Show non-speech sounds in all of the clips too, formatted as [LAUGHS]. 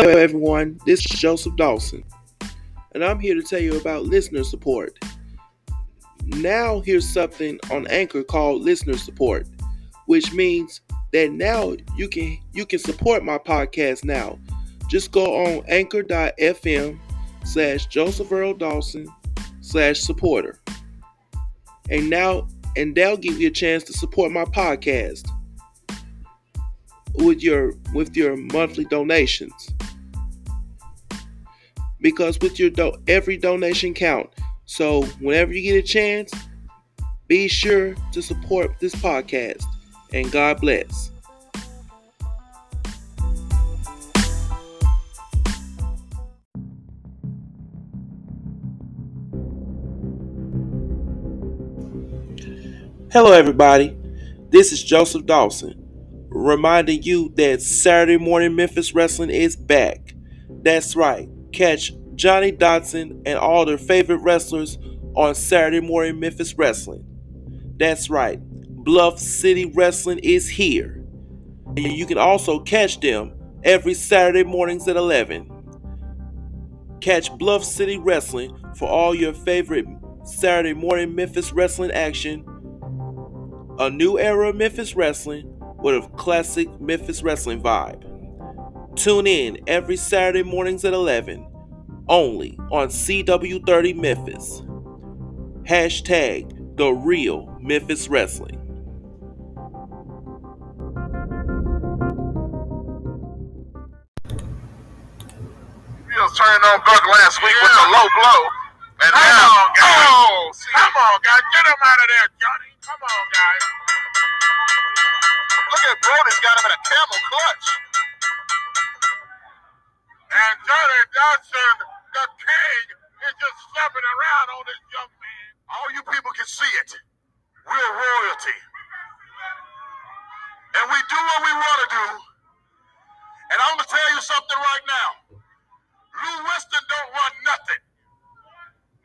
Hello, everyone. This is Joseph Dawson, and I'm here to tell you about listener support. Now, here's something on Anchor called listener support, which means that now you can you can support my podcast now. Just go on anchor.fm slash Joseph Earl Dawson slash supporter. And now and they'll give you a chance to support my podcast with your with your monthly donations because with your do- every donation count. So whenever you get a chance be sure to support this podcast and god bless. Hello everybody. This is joseph dawson reminding you that Saturday Morning Memphis Wrestling is back. That's right, catch Johnny Dotson and all their favorite wrestlers on Saturday Morning Memphis Wrestling. That's right, Bluff City Wrestling is here. And you can also catch them every Saturday mornings at 11. Catch Bluff City Wrestling for all your favorite Saturday morning Memphis wrestling action, a new era of Memphis wrestling, with a classic Memphis wrestling vibe. Tune in every Saturday mornings at 11, only on CW30 Memphis. Hashtag the real Memphis Wrestling. You was turning on Buck last week with the low blow. And Come now, on, guys. oh, see, Come on, guys. Get him out of there, Johnny. Come on, guys. look at Brody's got him in a camel clutch. And Johnny Dotson, the king, is just stepping around on this young man. All you people can see it. We're royalty. And we do what we want to do. And I'm going to tell you something right now. Lew Winston don't run nothing.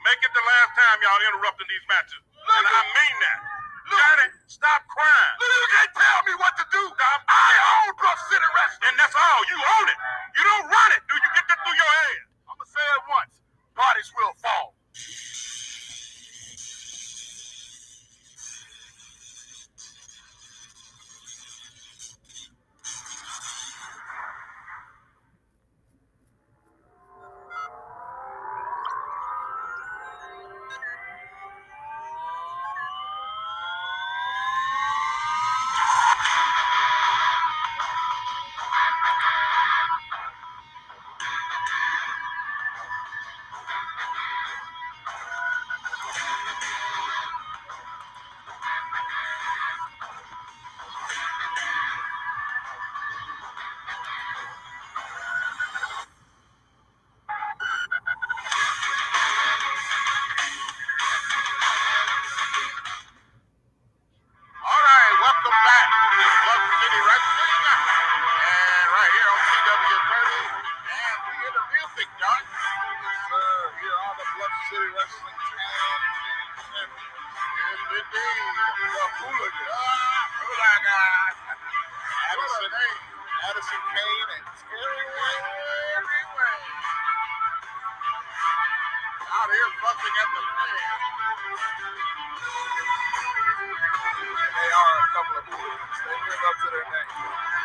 Make it the last time y'all interrupting these matches. And I mean that. Johnny, stop crying. You can't tell me what to do. Stop. I own Bluff City Wrestling. And that's all. You own it. You don't run it. Do you get that through your head? I'm going to say it once. Bodies will fall. Addison Kane and Terry Wayne. Every. Out here busting at the fans. They are a couple of hooligans. They live up to their name.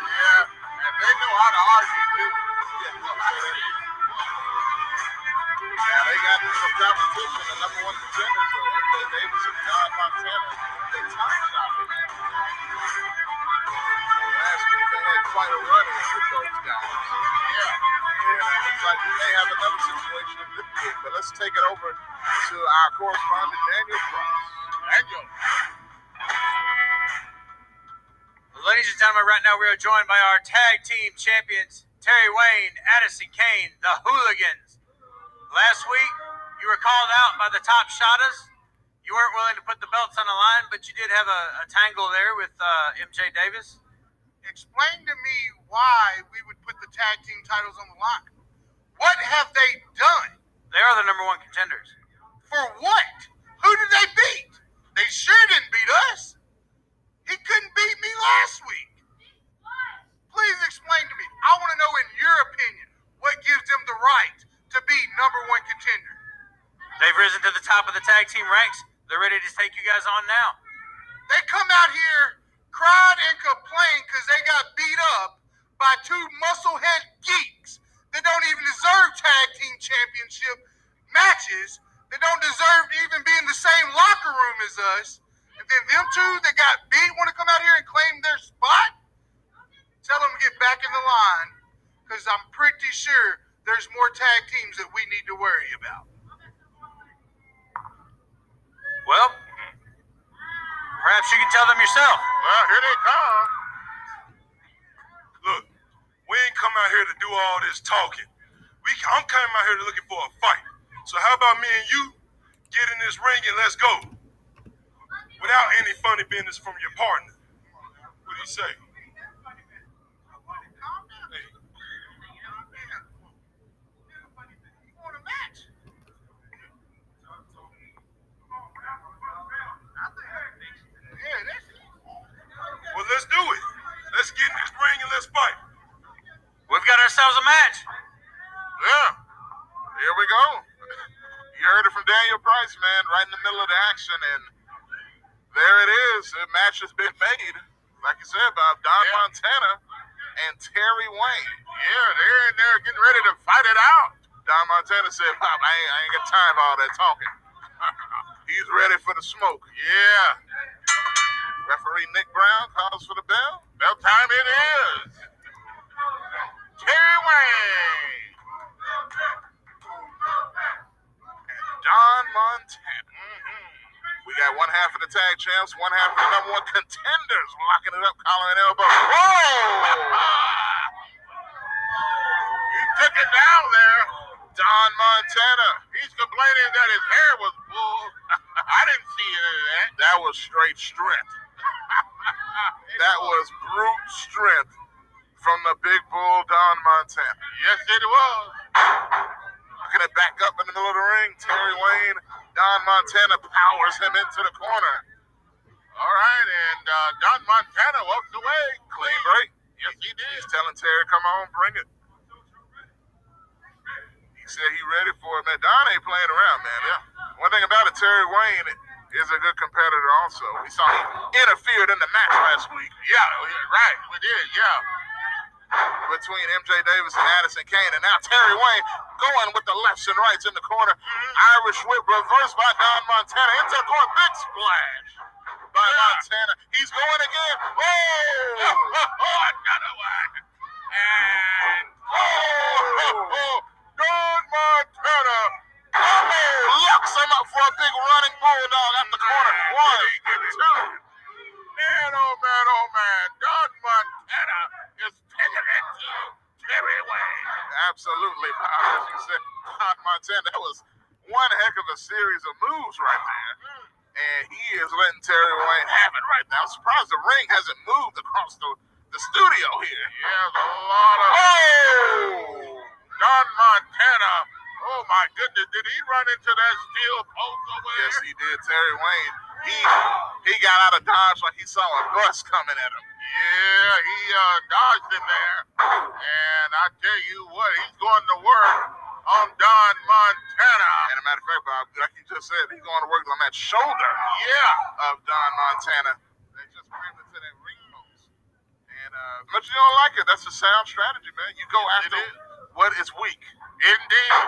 Yeah, and they know how to argue, too. Yeah, they got some competition. The number one contenders are MJ Davis and Don Montana. They time shopping. Quite a run in. Yeah. Looks like we may have another situation in but let's take it over to our correspondent Daniel. Daniel. Ladies and gentlemen, right now we are joined by our tag team champions, Terry Wayne, Addison Kane, the Hooligans. Last week, you were called out by the top shotters. You weren't willing to put the belts on the line, but you did have a, a tangle there with uh, MJ Davis explain to me why we would put the tag team titles on the line. What have they done? They are the number one contenders. For what? Who did they beat? They sure didn't beat us. He couldn't beat me last week. Please explain to me. I want to know, in your opinion, what gives them the right to be number one contender. They've risen to the top of the tag team ranks. They're ready to take you guys on now. They come out here cried and complained because they got beat up by two musclehead geeks that don't even deserve tag team championship matches. They don't deserve to even be in the same locker room as us. And then them two that got beat want to come out here and claim their spot? Tell them to get back in the line because I'm pretty sure there's more tag teams that we need to worry about. Well, perhaps you can tell them yourself. Well, here they come. Look, we ain't come out here to do all this talking. We, I'm coming out here looking for a fight. So how about me and you get in this ring and let's go? Without any funny business from your partner. What do you say? Hey, You want a match? Yeah, that's well, let's do it. Let's get in this ring and let's fight. We've got ourselves a match. Yeah. Here we go. You heard it from Daniel Price, man, right in the middle of the action, and there it is. The match has been made, like you said, by Don Montana and Terry Wayne. Yeah, they're in there getting ready to fight it out. Don Montana said, Pop, I ain't, I ain't got time for all that talking. [LAUGHS] He's ready for the smoke. Yeah. Referee Nick Brown calls for the bell. Bell time it is. Terry Wayne. And Don Montana. Mhm. We got one half of the tag champs, one half of the number one contenders locking it up, collar and elbow. Whoa! he took it down there. Don Montana. He's complaining that his hair was full. [LAUGHS] I didn't see any of that. That was straight strength. That was brute strength from the big bull Don Montana. Yes, it was. Looking at back up in the middle of the ring, Terry Wayne, Don Montana powers him into the corner. All right, and uh, Don Montana walks away. Clean break. Yes, he did. He's telling Terry, come on, bring it. He said he ready for it, man. Don ain't playing around, man. Yeah. One thing about it, Terry Wayne is a good competitor also. We saw he interfered in the match last week. Yeah, right. We did, yeah between MJ Davis and Addison Kane. And now Terry Wayne going with the lefts and rights in the corner. Irish whip reversed by Don Montana into the corner. Big splash by Montana. He's going again. Oh! [LAUGHS] Another one. And oh! [LAUGHS] Don Montana. Oh! Locks him up for a big running bulldog at the corner. One, two. Man, oh man, oh man. Don Montana is taking it to Terry Wayne. Absolutely, As you said, Don Montana, that was one heck of a series of moves right there. And he is letting Terry Wayne have it right now. I'm surprised the ring hasn't moved across the, the studio here. Yeah, there's a lot of. Oh! Don Montana. Oh my goodness, did he run into that steel post over there? Yes, he did. Terry Wayne. He he got out of dodge like he saw a bus coming at him. Yeah, he uh, dodged in there. And I tell you what, he's going to work on Don Montana. And a matter of fact, Bob, like you just said, he's going to work on that shoulder. Yeah, of Don Montana. They just rammed into that ring post. And uh, as you don't like it, that's a sound strategy, man. You go after what is weak. Indeed.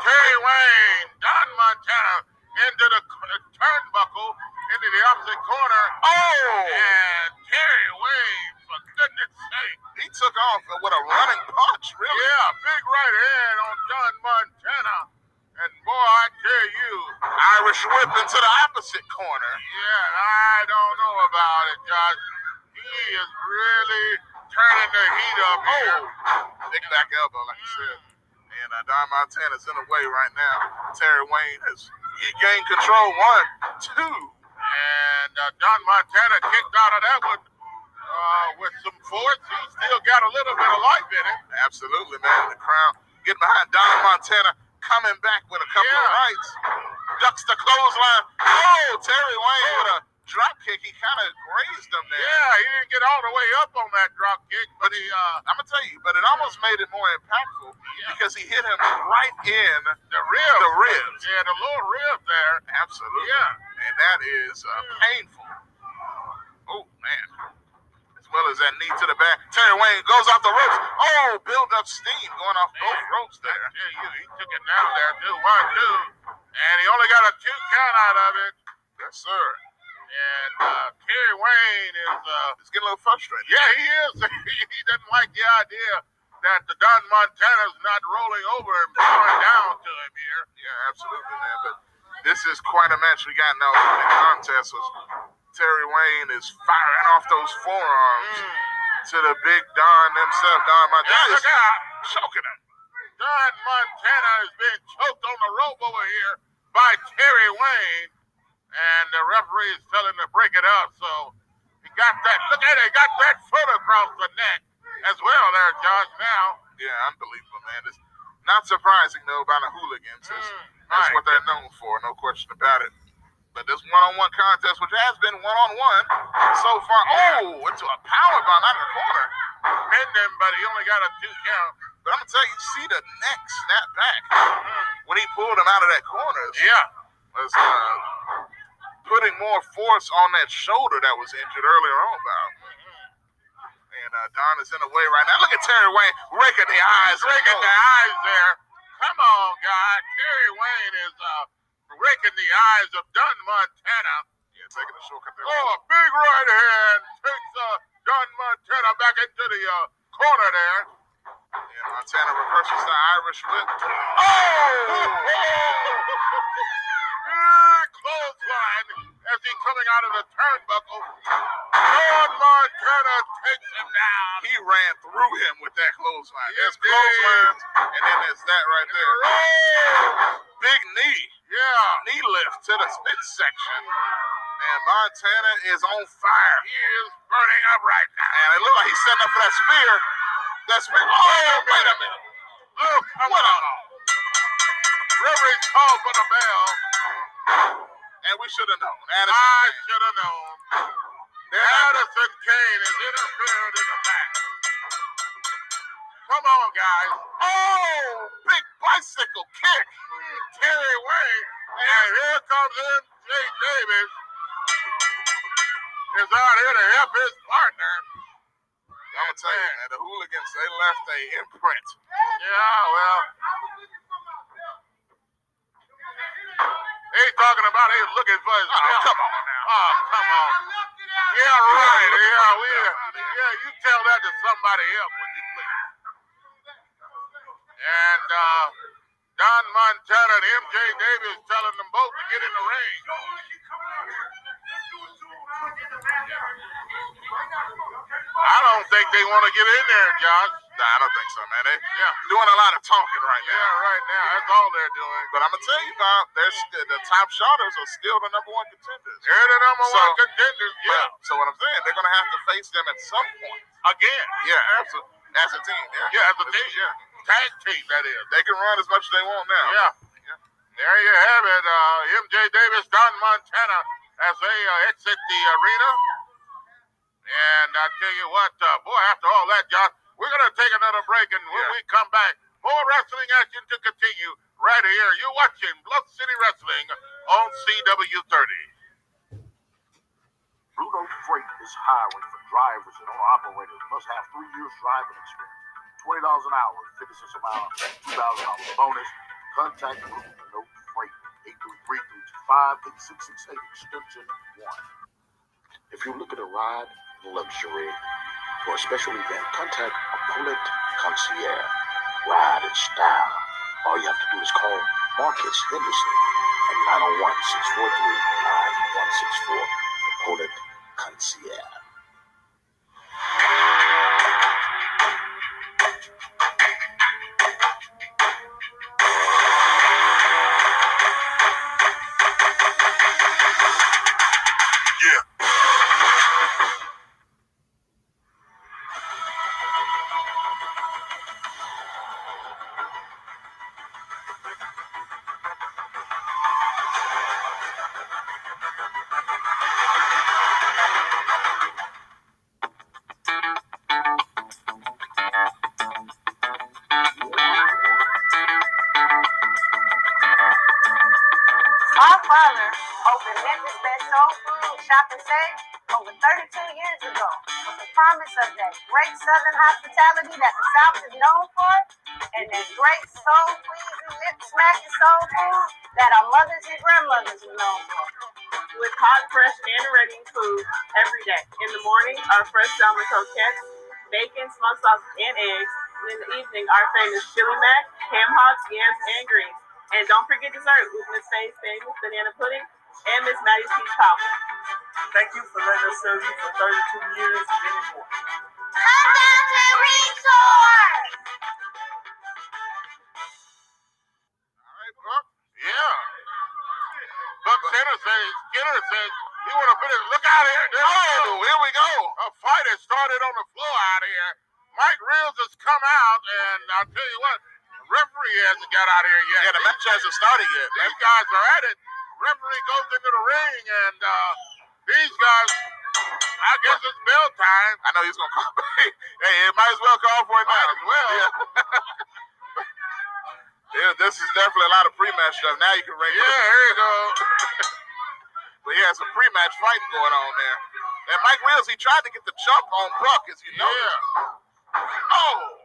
Terry Wayne, Don Montana into the uh, turnbuckle, into the opposite corner. Oh! And Terry Wayne, for goodness sake. He took off with a running punch, really. Yeah, big right hand on Don Montana. And boy, I tell you, Irish whip into the opposite corner. Yeah, I don't know about it, Josh. He is really turning the heat up oh! here. Big back elbow, like you said. And uh, Don Montana's in the way right now. Terry Wayne has he gained control. One, two. And uh, Don Montana kicked out of that one uh, with some force. He still got a little bit of life in it. Absolutely, man. The crowd getting behind Don Montana, coming back with a couple of rights. Ducks the clothesline. Oh, Terry Wayne with a drop kick. He kind of grazed him there. Yeah, he didn't get all the way up on that drop kick, but he uh I'm gonna tell you, but it almost made it more impactful because he hit him right in the ribs. the ribs. Yeah, the lower rib there. Absolutely. Yeah. And that is uh, painful. Oh, man. As well as that knee to the back. Terry Wayne goes off the ropes. Oh, build up steam going off both ropes there. Yeah, you, he took it down there too. One, two. And he only got a two count out of it. Yes, sir. And uh, Terry Wayne is, uh, He's getting a little frustrated. yeah, he is. [LAUGHS] he doesn't like the idea that the Don Montana's not rolling over and throwing down to him here. Yeah, absolutely, man. But this is quite a match we got now. The contest was Terry Wayne is firing off those forearms to the big Don himself, Don Yeah, Montana. look out. choking him. Don Montana is being choked on the rope over here by Terry Wayne. And the referee is telling him to break it up. So he got that. Look at it. He got that foot across the neck as well there, Josh. Now. Yeah, unbelievable, man. It's not surprising though about the hooligans. Mm, That's right. what they're known for, no question about it. But this one-on-one contest, which has been one-on-one so far, oh, into a power bomb out of the corner. Pinned him, but he only got a two count. But I'm gonna tell you, see the neck snap back when he pulled him out of that corner. Yeah. Was uh, putting more force on that shoulder that was injured earlier on, Bob. And uh, Don is in the way right now. Look at Terry Wayne raking the eyes. Raking the eyes there. Come on, guy. Terry Wayne is uh, raking the eyes of Don Montana. Yeah, taking a shortcut there. Oh, a big right hand takes uh, Don Montana back into the uh, corner there. Yeah, Montana reverses the Irish whip. [LAUGHS] Clothesline as he's coming out of the turnbuckle. Don Montana takes him down. He ran through him with that clothesline. Yes, There's clotheslines, and then there's that right there. Big knee. Yeah. Knee lift to the midsection. And Montana is on fire. He is burning up right now. And it looked like he's setting up for that spear. That spear. Oh, wait a minute. Oh, come What on. a- Referee's called for the bell. And we should have known. Addison I should have known. They're Addison Kane is interfered in the match. Come on, guys. Oh, big bicycle kick. Terry Wayne. And here comes M.J. Davis. Is out here to help his partner. I'm gonna tell you, man, the hooligans they left a imprint. Yeah, well. He's talking about he's looking for his Oh, come on now. Oh, come on. Yeah, right. Yeah, we, yeah, you tell that to somebody else, would you please? And uh, Don Montana and MJ Davis telling them both to get in the ring. I don't think they want to get in there, Josh. Nah, I don't think so, man. They Yeah. doing a lot of talking right now. Yeah, right now. That's all they're doing. But I'm gonna tell you, they're st- the top shotters are still the number one contenders. They're the number So- one contenders, yeah. But, so what I'm saying, they're gonna have to face them at some point. Again. Yeah, absolutely. As a team. Yeah, Yeah, as a team. Yeah, Tag team, that is. they can run as much as they want now. Yeah. Yeah. There you have it. Uh, MJ Davis, Don Montana, as they uh, exit the arena. And I tell you what, uh, boy, after all that, Josh, we're going to take another break. And when Yeah. we come back, more wrestling action to continue right here. You're watching Bluff City Wrestling on CW30. Pluto Freight is hiring for drivers and owner operators must have three years driving experience. Twenty dollars an hour, fifty cents a mile, two thousand dollars bonus. Contact Pluto Freight eight three three three two five eight six six eight extension one. If you're looking to ride luxury for a special event, contact Apollo Concierge. Ride in style. All you have to do is call Marcus Henderson at 901 643 9164. Apollo Concierge. My father opened Memphis Best Soul Food Shop and Save over 32 years ago with the promise of that great Southern hospitality that the South is known for and that great soul pleasing, lip smacking soul food that our mothers and grandmothers were known for. With hot, fresh, and ready food every day. In the morning, our fresh salmon croquettes, bacon, smoked sausage, and eggs. And in the evening, our famous chili mac, ham hocks, yams, and greens. And don't forget dessert with Miss Faye's famous banana pudding and Miss Maddie's peach cobbler. Thank you for letting us serve you for 32 years and many more. Come down to Resort! All right, Buck. Yeah. Buck Skinner says, Skinner says he want to finish. Look out here. Oh, here we go. A fight has started on the floor out here. Mike Reels has come out, and I'll tell you what, the referee hasn't got out here yet. Yeah, the match hasn't started yet. These guys are at it. Referee goes into the ring, and uh, these guys, I guess it's bell time. I know he's going to call. [LAUGHS] hey, it might as well call for it now as well. [LAUGHS] Yeah, this is definitely a lot of pre-match stuff. Now you can ring. Yeah, here you go. [LAUGHS] but he has some pre-match fighting going on there. And Mike Reels, he tried to get the jump on Buck, as you know. Yeah. Oh.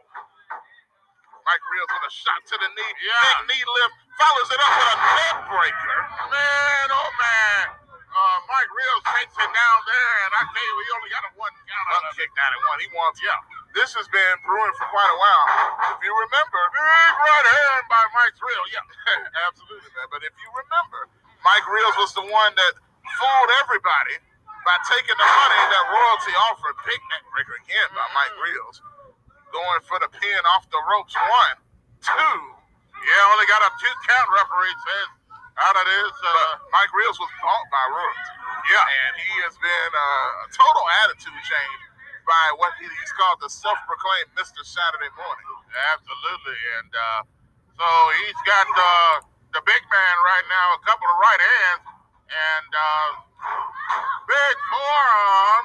Mike Reels with a shot to the knee. Yeah. Big knee lift. Follows it up with a neck breaker. Man, oh man. Uh, Mike Reels takes it down there, and I tell you, he only got a one count out of kicked out at one. He wants, yeah. This has been brewing for quite a while. If you remember, big right hand by Mike Reels. Yeah, [LAUGHS] absolutely, man. But if you remember, Mike Reels was the one that fooled everybody by taking the money that royalty offered. Big neck breaker again by Mike Reels. Going for the pin off the ropes. One, two. Yeah, only got a two count, referee says. Out of this, uh, Mike Reels was bought by royalty. Yeah, and he has been uh, a total attitude change by what he- he's called the self-proclaimed Mr. Saturday Morning. Absolutely, and uh, so he's got uh, the big man right now, a couple of right hands, and uh, big forearm.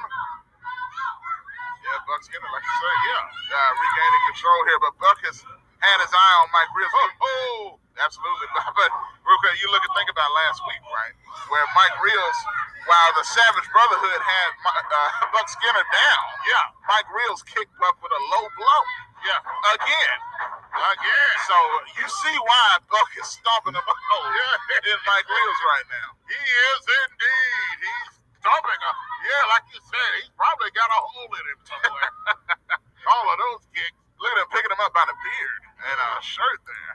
Yeah, Buck Skinner, like you say, yeah, uh, regaining control here, but Buck has had his eye on Mike Reels. Oh, oh absolutely. [LAUGHS] But quick, you look and think about last week, right, where Mike Reels, while the Savage Brotherhood had uh, [LAUGHS] Buck Skinner down, yeah, Mike Reels kicked Buck with a low blow. Yeah, again. Again. So you see why Buck is stomping him out [LAUGHS] yeah. in Mike Reels right now. He is indeed. He's Yeah, like you said, he's probably got a hole in him somewhere. [LAUGHS] All of those kicks. Look at him picking him up by the beard and a shirt there.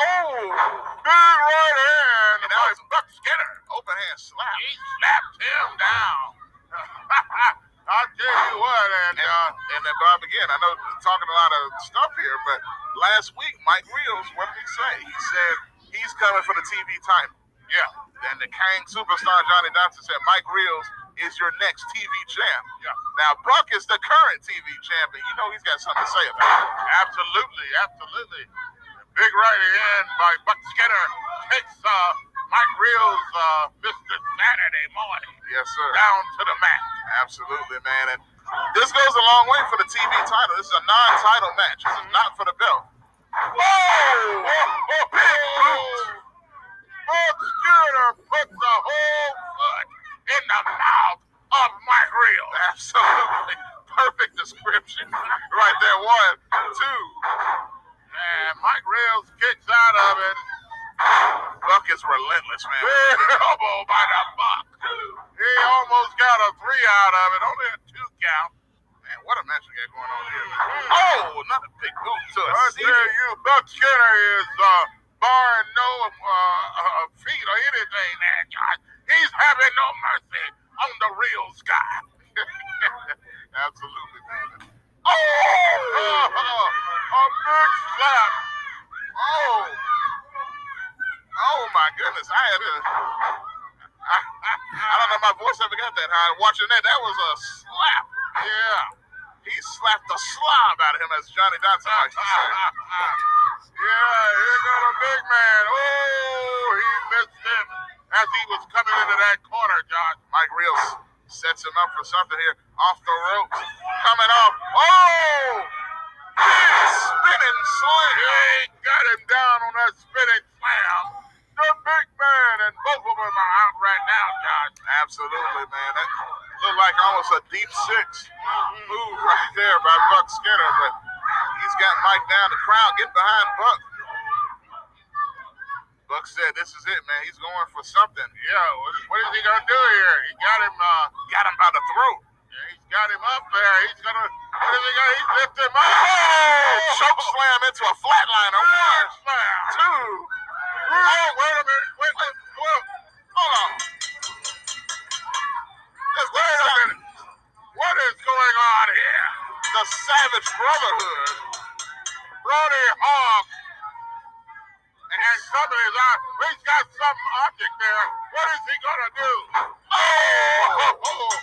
Oh, big right hand. And that was Buck Skinner. Open hand slap. He slapped him down. [LAUGHS] I'll tell you what, and uh, and then Bob again. I know talking a lot of stuff here, but last week Mike Reels, what did he say? He said he's coming for the TV title. Yeah. And the Kang superstar Johnny Dotson said Mike Reels is your next TV champ. Yeah. Now Buck is the current TV champ, and you know he's got something to say about it. Absolutely, absolutely. Big right hand by Buck Skinner takes uh, Mike Reels, uh, Mr. Saturday morning. Yes, sir. Down to the mat. Absolutely, man. And this goes a long way for the TV title. This is a non-title match. This is not for the belt. Whoa! Oh, oh, big boot! Buck Skinner puts the whole foot in the mouth of Mike Reels. Absolutely. Perfect description. Right there. One, two. And Mike Reels kicks out of it. Buck is relentless, man. Big elbow by the Buck. He almost got a three out of it. Only a two count. Man, what a match we got going on here. Oh, another big boot to a I tell you, Skinner is uh, barring no uh, uh, feet or anything there, Josh. He's having no mercy on the real Sky. [LAUGHS] Absolutely, man. Oh, a big slap. Oh, oh my goodness. I had to. [LAUGHS] I, don't know my voice ever got that high. Watching that, that was a slap. Yeah. He slapped the slob out of him, as Johnny Dotson likes to say. yeah, here go the big man. Oh, he missed him as he was coming into that corner, Josh. Mike Reels up for something here. Off the ropes. Coming off. Oh! Big spinning slam. He got him down on that spinning slam. The big man, and both of them are out right now, Josh. Absolutely, man. That looked like almost a deep six move right there by Buck Skinner, but he's got Mike down. The crowd get behind Buck. Buck said, "This is it, man. He's going for something. Yeah, what is, what is he gonna do here? He got him, uh, got him by the throat. Yeah, he's got him up there. He's gonna. What is he gonna? He lift him up. Oh, choke slam into a flatliner. One, slam. Two. Oh, wait a minute. Wait, wait, wait. Hold on. Just wait a minute. What is going on here? The Savage Brotherhood. Brody Hawk and somebody's on. He's got some object there. What is he gonna do? Oh!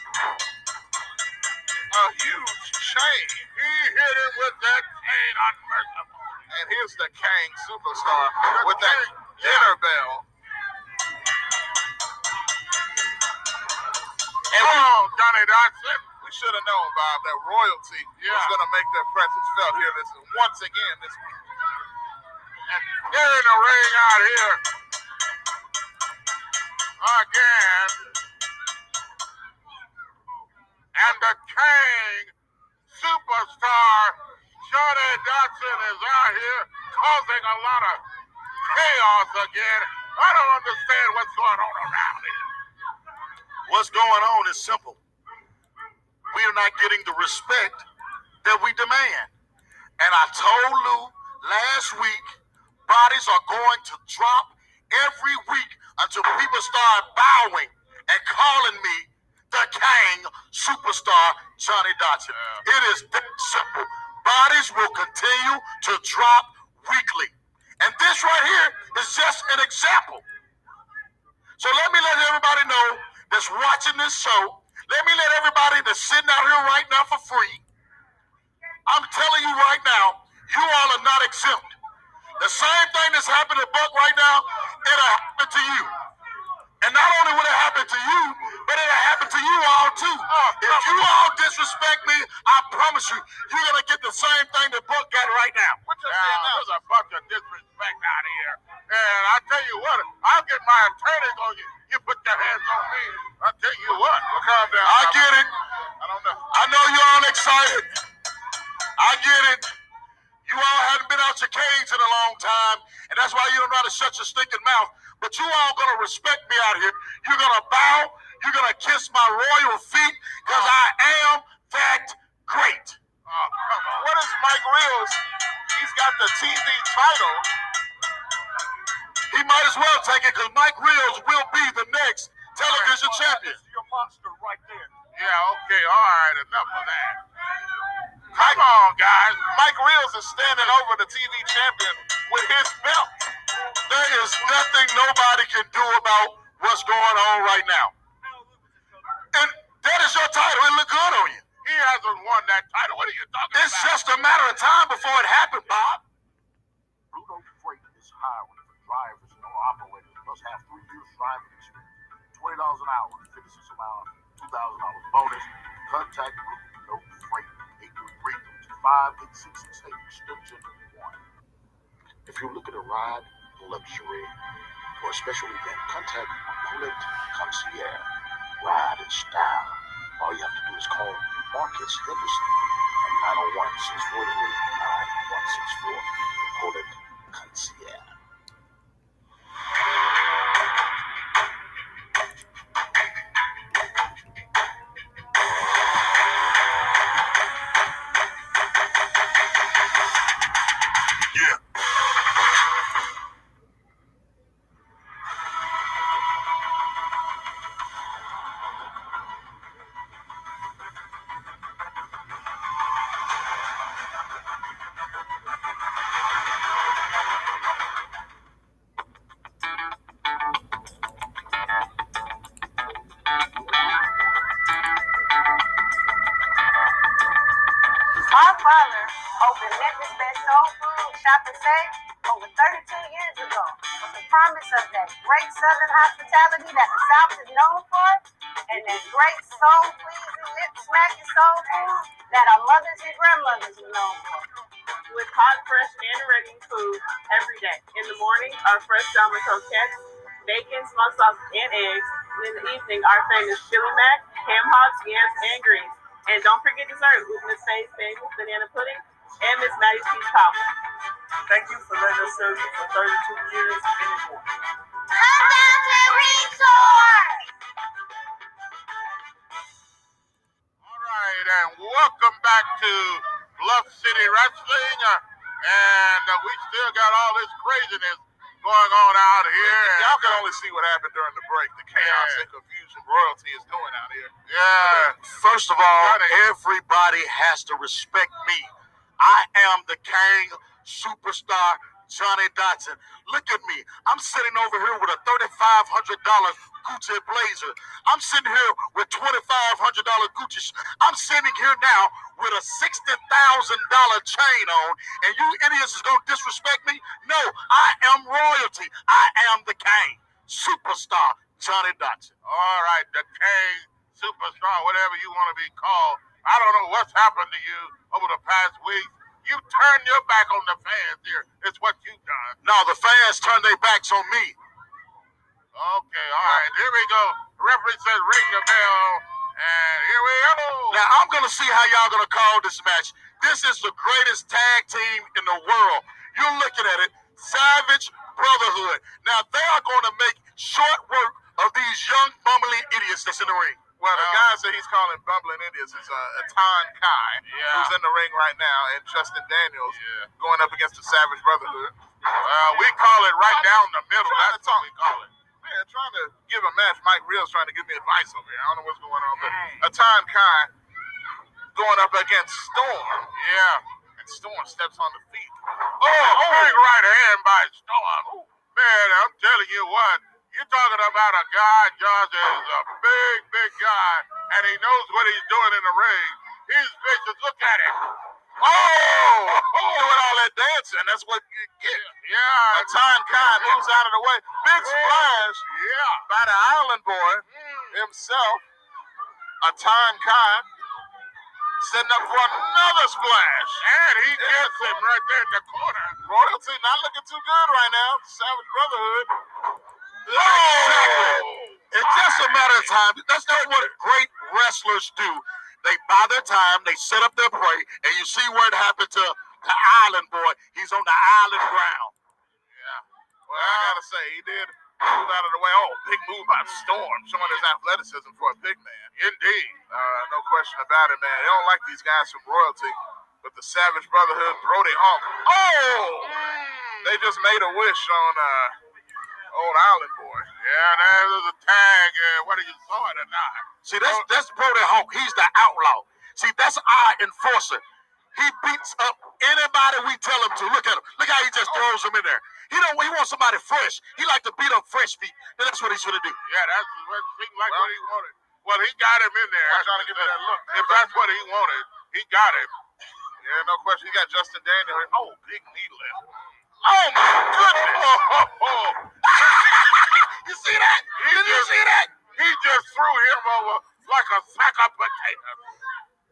A huge chain. He hit him with that chain unmerciful. And here's the Kang superstar with that dinner bell. And oh, Johnny Dotson. We should have known, Bob, that royalty was going to make their presence felt here this once again this week. And they're in the ring out here again. And the King superstar Johnny Dotson is out here causing a lot of chaos again. I don't understand what's going on around here. What's going on is simple. We are not getting the respect that we demand. And I told Lew last week, bodies are going to drop every week until people start bowing and calling me the King superstar Johnny Dotson. It is that simple. Bodies will continue to drop weekly. And this right here is just an example. So let me let everybody know that's watching this show. Let me let everybody that's sitting out here right now for free. I'm telling you right now, you all are not exempt. The same thing that's happened to Buck right now, it'll happen to you. And not only will it happen to you, but it'll happen to you all too. Oh, if you all disrespect me, I promise you, you're gonna get the same thing that Buck got right now. What you saying now? There's a bunch of disrespect out here. And I tell you what, I'll get my attorneys on you. You put your hands on me. I tell you what. Well, calm down. I get it. I don't know. I know you're all excited. I get it. You all haven't been out your cage in a long time, and that's why you don't know how to shut your stinking mouth. But you all gonna respect me out here. You're gonna bow. You're gonna kiss my royal feet, because I am that great. Oh. What is Mike Reels? He's got the TV title. He might as well take it because Mike Reels will be the next television champion. Your monster right there. Yeah, okay, all right, enough of that. Come on, guys. Mike Reels is standing over the TV champion with his belt. There is nothing nobody can do about what's going on right now. That is your title. It look good on you. He hasn't won that title. What are you talking It's about? It's just a matter of time before it happened, Bob. Blue Freight is hiring for drivers and owner operators must have three years driving experience. Twenty dollars an hour, fifty cents a mile, two thousand dollars bonus. Contact Note Freight eight three three two five eight six six eight extension one. If you're looking to ride luxury for a special event, contact Apollo Concierge. Ride in style. All you have to do is call Marcus Henderson at 901 643 9164 Apollo Concierge. Of that great Southern hospitality that the South is known for and that great soul pleasing, lip smacking soul food that our mothers and grandmothers are known for. with hot, fresh, and ready food every day. In the morning, our fresh salmon croquettes. bacon, smoked sausage, and eggs. And in the evening, our famous chili mac, ham hocks, yams, and greens. And don't forget dessert with Miss Faye's famous banana pudding and Miss Maddie's peach cobbler. Thank you for letting us serve you for 32 years and more. Come down to the resort. All right, and welcome back to Bluff City Wrestling. Uh, and uh, we still got all this craziness going on out here. Y'all can only see what happened during the break. The chaos and confusion royalty is doing out here. Yeah. First of all, everybody has to respect me. I am the king superstar Johnny Dotson. Look at me. I'm sitting over here with a $3,500 Gucci blazer. I'm sitting here with $2,500 Gucci. I'm sitting here now with a $60,000 chain on, and you idiots is going to disrespect me? No, I am royalty. I am the king superstar Johnny Dotson. All right, the king, superstar, whatever you want to be called. I don't know what's happened to you over the past week. You turned your back on the fans here. It's what you've done. No, the fans turn their backs on me. Okay, all right, here we go. The referee says ring the bell, and here we go. Now I'm gonna see how y'all gonna call this match. This is the greatest tag team in the world. You're looking at it, Savage Brotherhood. Now they are gonna make short work of these young bumbling idiots that's in the ring. Well, the guy that he's calling bumbling idiots is uh, Atan Kai, who's in the ring right now, and Justin Daniels going up against the Savage Brotherhood. Well, we call it right down the middle. That's what we call it. Man, trying to give a match. Mike Reel's trying to give me advice over here. I don't know what's going on, but Atan Kai going up against Storm. Yeah, and Storm steps on the feet. Oh, big right hand by Storm. Man, I'm telling you what. You're talking about a guy, Josh, is a big, big guy, and he knows what he's doing in the ring. He's vicious. Look at him. Oh, oh! Doing all that dancing, that's what you get. yeah. A time Kai moves out of the way. Big splash Yeah. by the Island Boy mm. himself. A time Kai setting up for another splash. And he gets him right there in the corner. Royalty not looking too good right now. Savage Brotherhood. It's just a matter of time. That's not what great wrestlers do. They buy their time, they set up their prey, and you see what happened to the Island Boy. He's on the island ground. Yeah. Well, I gotta say, he did move out of the way. Oh, big move by Storm, showing his athleticism for a big man. Indeed. Uh, no question about it, man. They don't like these guys from royalty, but the Savage Brotherhood, Brody Hawk. Oh! They just made a wish on uh, old Island Boy. Yeah, there's a tag. Uh, whether you saw it or not. See, that's that's Brody Hawk. He's the outlaw. See, that's our enforcer. He beats up anybody we tell him to. Look at him. Look how he just throws him in there. He don't. He wants somebody fresh. He like to beat up fresh feet. And that's what he's gonna do. Yeah, that's what seemed like what he wanted. Well, he got him in there. trying to give me that look. If that's what he wanted, he got him. Yeah, no question. He got Justin Daniel. Oh, big knee lift. Oh my goodness! [LAUGHS] you see that? Did you see that? He just threw him over like a sack of potatoes.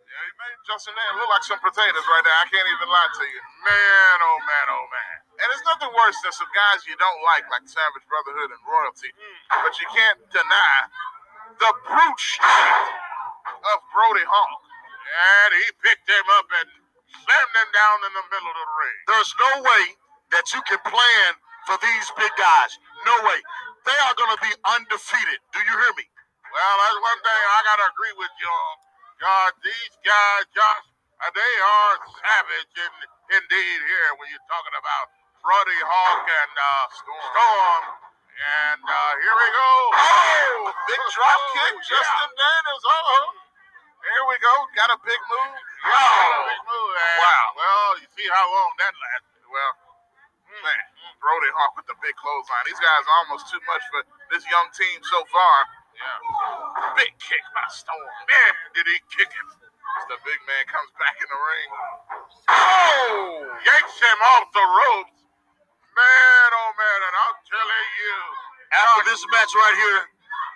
Yeah, he made Justin Daniel look like some potatoes right there. I can't even lie to you. Man, oh man, oh man. And it's nothing worse than some guys you don't like, like Savage Brotherhood and Royalty. Mm. But you can't deny the brute strength of Brody Hawk. And he picked him up and slammed him down in the middle of the ring. There's no way that you can plan for these big guys. No way. They are gonna be undefeated. Do you hear me? Well, that's one thing I gotta agree with you on. God, these guys, Josh, uh, they are savage in, indeed here when you're talking about Brody Hawk and uh, Storm. And uh, here we go. Oh, big drop kick, yeah. Justin Daniels. Oh, here we go. Got a big move. Yeah, big move. And, Wow. Well, you see how long that lasted. Well, man, mm. Mm, Brody Hawk with the big clothesline. These guys are almost too much for this young team so far. Yeah. Big kick by Storm. Man, did he kick him. As the big man comes back in the ring. Oh! Yanks him off the ropes. Man, oh man, and I'm telling you. After this match right here,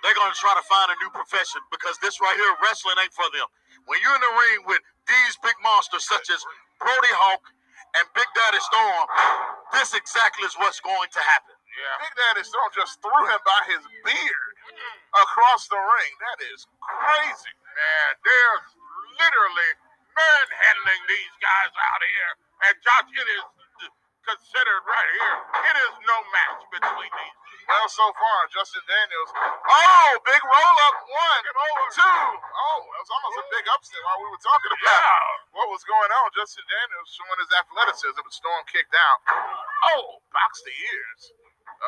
they're gonna try to find a new profession because this right here, wrestling ain't for them. When you're in the ring with these big monsters such as Brody Hawk and Big Daddy Storm, this exactly is what's going to happen. Yeah. Big Daddy Storm just threw him by his beard across the ring. That is crazy. Man, they're literally manhandling these guys out here. And Josh, it is considered right here. It is no match between these. Well, so far, Justin Daniels. Oh, big roll up. One, two. Oh, that was almost a big upset while we were talking about Yeah. what was going on. Justin Daniels showing his athleticism, but Storm kicked out. Oh, box the ears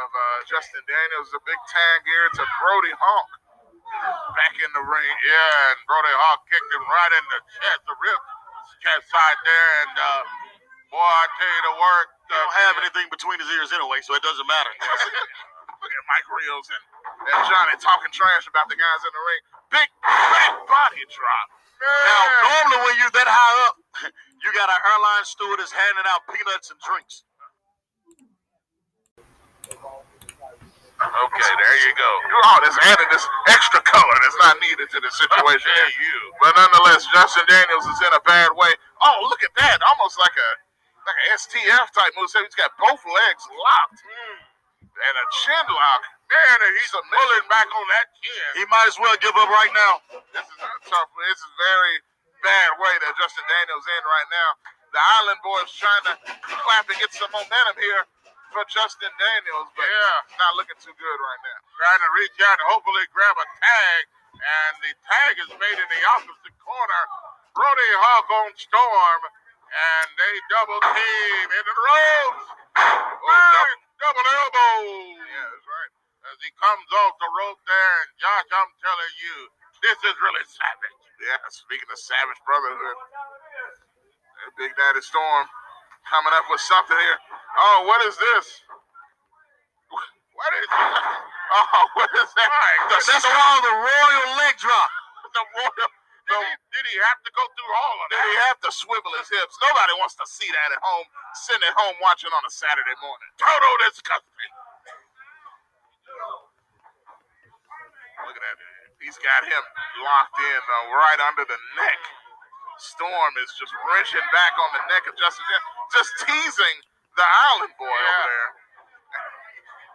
of uh, Justin Daniels. A big tag here to Brody Hawk. Back in the ring. Yeah, and Brody Hawk kicked him right in the chest, the rib chest side there. And uh, boy, I tell you the work. He don't have anything between his ears anyway, so it doesn't matter. [LAUGHS] Look at Mike Reels and, and Johnny talking trash about the guys in the ring. Big back body drop. Now, normally when you're that high up, [LAUGHS] you got an airline stewardess handing out peanuts and drinks. Okay, there you go. Oh, this added this extra color that's not needed to the situation. [LAUGHS] Hey, you. But nonetheless, Justin Daniels is in a bad way. Oh, look at that. Almost like a like a STF type move. So he's got both legs locked. Hmm. And a chin lock. Man, and he's Submission. pulling back on that chin. He might as well give up right now. This is a tough. This is very bad way that Justin Daniels in right now. The Island Boys trying to clap and get some momentum here for Justin Daniels, but Yeah. not looking too good right now. trying to reach out and hopefully grab a tag, and the tag is made in the opposite corner. Brody Hawk on Storm, and they double team into the ropes. Big oh, double elbow. Yeah, that's right. As he comes off the rope there, and Josh, I'm telling you, this is really savage. Yeah, speaking of Savage Brotherhood, that Big Daddy Storm coming up with something here. Oh, what is this? What is This? [LAUGHS] Oh, what is that? The That's called the royal leg drop. the royal. Did he, did he have to go through all of that? Did he have to swivel his hips? Nobody wants to see that at home, sitting at home watching on a Saturday morning. Total disgusting. Look at that. He's got him locked in uh, right under the neck. Storm is just wrenching back on the neck of Justin, just teasing the Island Boy over there.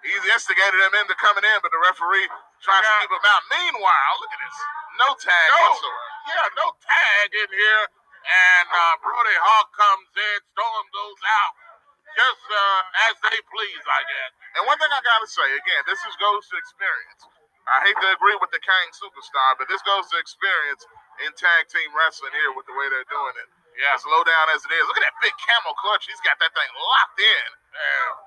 He's instigated him into coming in, but the referee tries to keep him out. Meanwhile, look at this. No tag No, whatsoever. Yeah, no tag in here. And uh, Brody Hawk comes in, Storm goes out. Just uh, as they please, I guess. And one thing I gotta say, again, this is goes to experience. I hate to agree with the Kang superstar, but this goes to experience in tag team wrestling here with the way they're doing it. Yeah. As low down as it is. Look at that big camel clutch. He's got that thing locked in.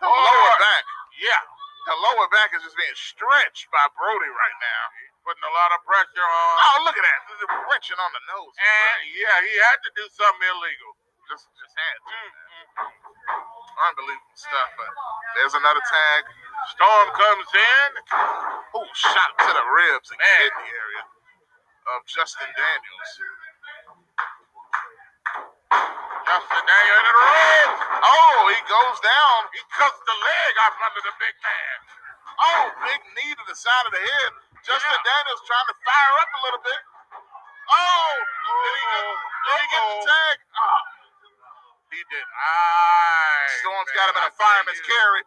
The lower back. Yeah, The lower back is just being stretched by Brody right now. Putting a lot of pressure on. Oh, look at that. They're Wrenching on the nose. And yeah, he had to do something illegal. Just, just had to. Mm-hmm. Unbelievable stuff. But there's another tag. Storm comes in. Oh, shot to the ribs and Man. kidney area of Justin Daniels. Justin Daniel into the ropes. Oh, he goes down. He cuts the leg off under the big man. Oh, big knee to the side of the head. Justin Yeah. Daniels trying to fire up a little bit. Oh, did he get, did he get the tag? Oh, he. Aye. Storm's got him in a fireman's carry.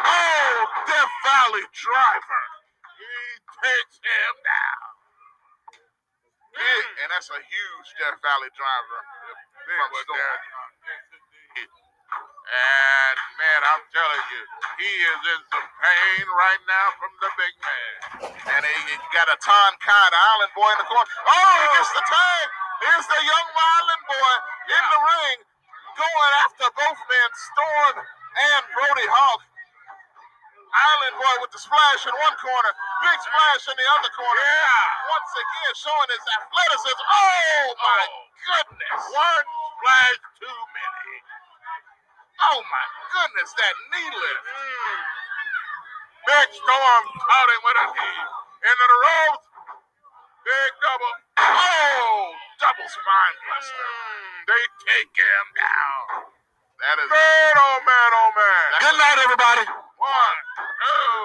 Oh, Death Valley driver. He takes him down. Big, and that's a huge Death Valley driver Big from Storm. And man, I'm telling you, he is in some pain right now from the big man. And he he got a Ton Khan Island boy in the corner. Oh, he gets the tag. Here's the young Island boy in the ring, going after both men, Storm and Brody Hawk. Island boy with the splash in one corner, big splash in the other corner. Yeah. Once again, showing his athleticism. Oh my oh, goodness! One splash too many. Oh my goodness, that knee lift. Big Storm caught him with a knee. Into the ropes. Big double. Oh, double spine buster. Mm, they take him down. That is Man, oh man, oh man. Good night, everybody. One, two,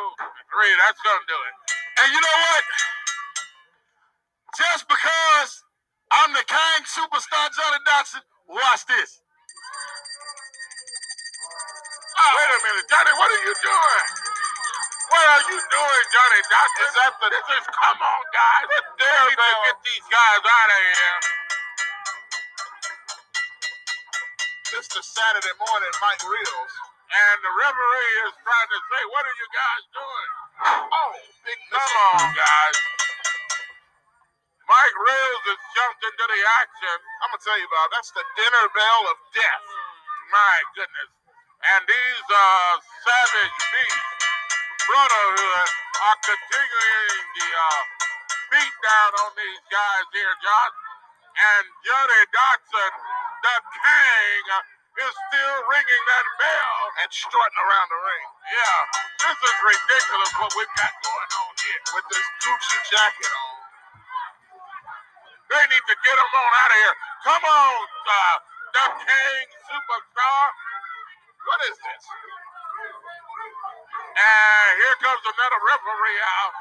three. That's gonna do it. And you know what? Just because I'm the Kang superstar Johnny Dotson, watch this. Wait a minute, Johnny. What are you doing? What are you doing, Johnny Dotson? Is that the, this is, come on, guys. The dare we need to get these guys out of here. Mr. Saturday morning, Mike Reels. And the referee is trying to say, what are you guys doing? Oh, big Come on, guys. Mike Reels has jumped into the action. I'm gonna tell you about that's the dinner bell of death. My goodness. And these uh, savage beasts, Brotherhood, are continuing the uh, beat down on these guys here, Josh. And Johnny Dotson, the king, is still ringing that bell. And strutting around the ring Yeah, this is ridiculous what we've got going on here. with this Gucci jacket on. They need to get him on out of here. Come on, uh, the king superstar. What is this? And here comes another referee out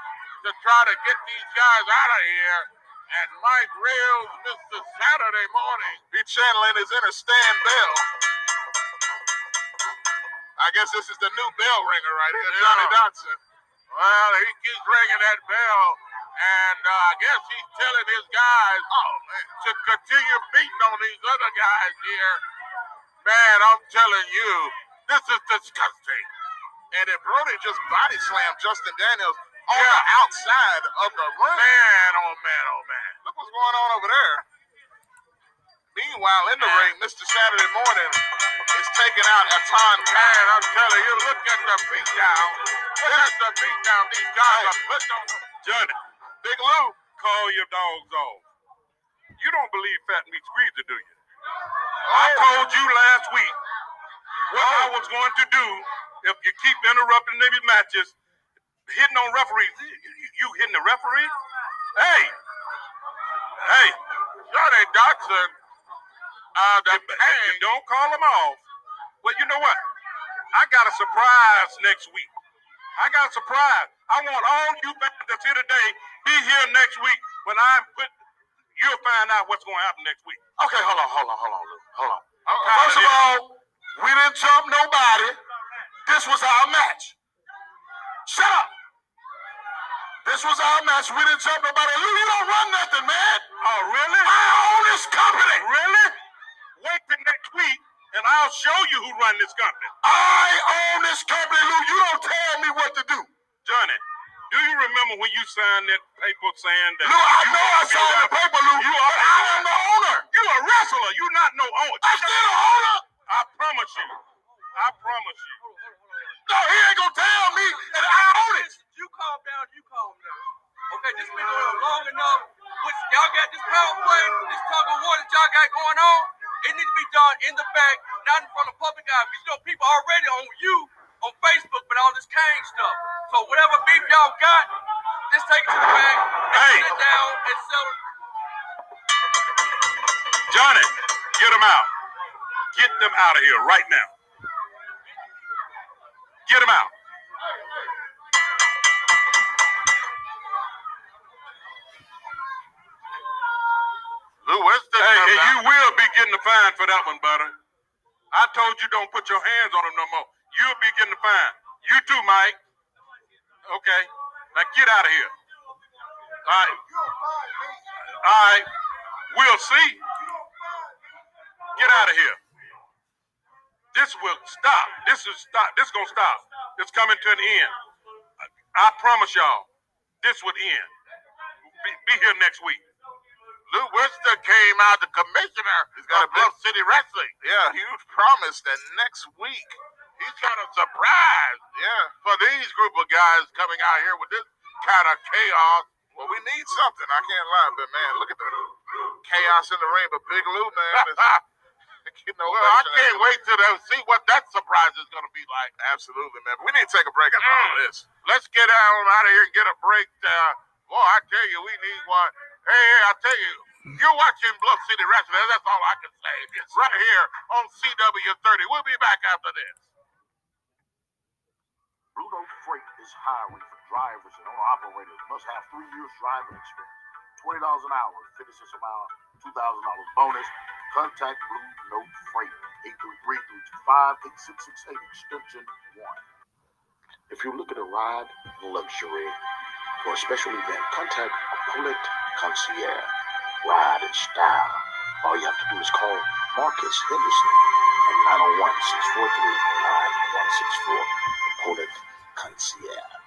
to try to get these guys out of here. And Mike Reels, Mr. Saturday morning. He channeling his inner Stan Bell. I guess this is the new bell ringer right here, Johnny Yeah. Dotson. Well, he keeps ringing that bell. And uh, I guess he's telling his guys Oh man, to continue beating on these other guys here. Man, I'm telling you, this is disgusting. and if Brody just body slammed Justin Daniels on Yeah. the outside of the ring, Man, oh man, oh man. look what's going on over there. Meanwhile, in the ring, Mr. Saturday Morning is taking out Atan Man. I'm telling you, look at the beat down. Look at the beat down these guys are putting on. Johnny, Big Lew. call your dogs off. You don't believe Fat Meat Squeezer, do you? I told you last week what I was going to do if you keep interrupting these matches, hitting on referees. You, hitting the referee? Hey, hey, Johnny Dotson, uh, the if, if you don't call them off, well, you know what? I got a surprise next week. I got a surprise. I want all you fans that's here today be here next week when I put. You'll find out what's going to happen next week. Okay, hold on, hold on, hold on, Lew. Hold on. Uh, tired First of of all, we didn't jump nobody. This was our match. Shut up. This was our match. We didn't jump nobody. Lew, you don't run nothing, man. Oh, really? I own this company. Really? Wait till next week, and I'll show you who run this company. I own this company, Lew. You don't tell me what to do. Johnny, do you remember when you signed that paper saying that? Lew, I know I signed the paper, Lew. You but I am the owner. You a wrestler. You not no owner. I'm still the owner. I promise you. I promise you. No, he ain't gonna tell me that I own it. You calm down, you calm down. Okay, this been going on long enough. Which y'all got this power play, this tug of war that y'all got going on. It needs to be done in the back, not in front of public eye. Because you know people already on you on Facebook with all this Kane stuff. So whatever beef y'all got, just take it to the back and Hey. sit down and settle. Johnny, get them out. Get them out of here right now. Get them out. Lou, where's the Hey, and you will be getting a fine for that one, buddy. I told you don't put your hands on him no more. You'll be getting a fine. You too, Mike. Okay. Now get out of here. All right. All right. We'll see. Get out of here. This will stop. This is stop. This gonna stop. It's coming to an end. I promise y'all, this would end. Be, be here next week. Lew Winston came out, the commissioner He's got of a big- Bluff City Wrestling. Yeah, huge promise that next week. He's kind of surprised Yeah. for these group of guys coming out here with this kind of chaos. Well, we need something. I can't lie, but man, look at the chaos in the ring. But Big Lew, man, [LAUGHS] getting well, I can't wait to see what that surprise is going to be like. Absolutely, man. But we need to take a break after all Mm. this. Let's get on out of here and get a break. Uh, boy, I tell you, we need one. Hey, hey, I tell you, you're watching Bluff City Wrestling. That's all I can say. It's right here on CW30. We'll be back after this. Note Freight is hiring for drivers and owner operators. Must have three years driving experience. Twenty dollars an hour. Fitness is amount two thousand dollars bonus. Contact Blue Note Freight 833-325-8668 extension one. If you're looking to ride luxury for a special event, contact Apollo Concierge. Ride in style. All you have to do is call Marcus Henderson at 901 643 9164. Apollo Concierge.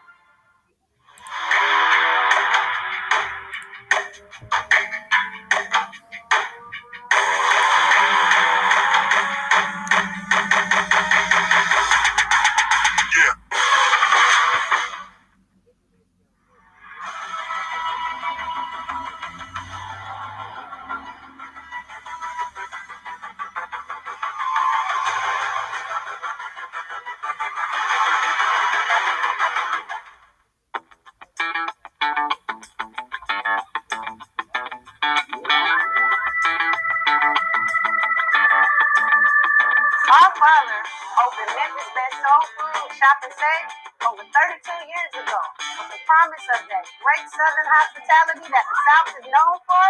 Great Southern hospitality that the South is known for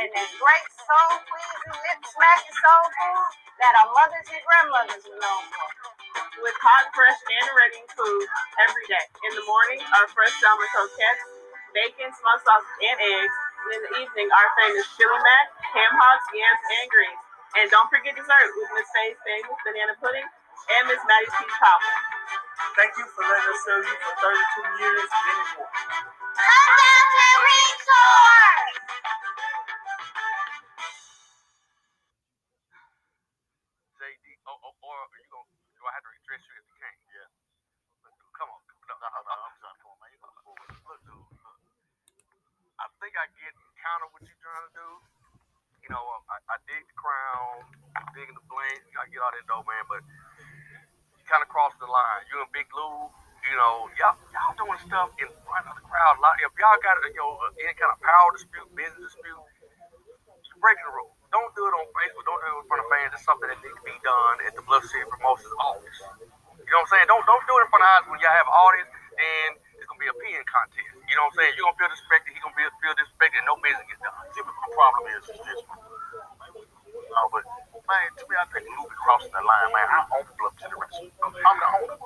and that great soul pleasing, lip smacking soul food that our mothers and grandmothers were known for. with hot, fresh, and ready food every day. In the morning, our fresh salmon croquettes, bacon, smoked sausage, and eggs. And in the evening, our famous chili mac, ham hocks, yams, and greens. And don't forget dessert with Miss Faye's famous banana pudding and Miss Maddie's peach cobbler. Thank you for letting us serve you for 32 years and many more. Come down to Resort! JD, or, or, or are you gonna? Do I have to address you as the king? Yeah. Let's. Come on. No, no, no. I'm sorry. Come on, man. You know the forward. Look, dude. Look. I think I get kind of what you're trying to do. You know, um, I, I dig the crown, digging the bling. I get all that dope, man. But you kind of cross the line. You and Big Lew. You know, y'all, y'all doing stuff in front of the crowd. Like, if y'all got you know any kind of power dispute, business dispute, breaking the rules. Don't do it on Facebook. Don't do it in front of fans. It's something that needs to be done at the Bluff City Promotions office. You know what I'm saying? Don't don't do it in front of eyes when y'all have an audience. Then it's gonna be a peeing contest. You know what I'm saying? You're gonna feel disrespected. He's gonna be, feel disrespected, and no business gets done. See, problem is, is this. Oh, but man, to me, I think Luke crossing the line, man. I own Bluff City Wrestling. I'm the owner.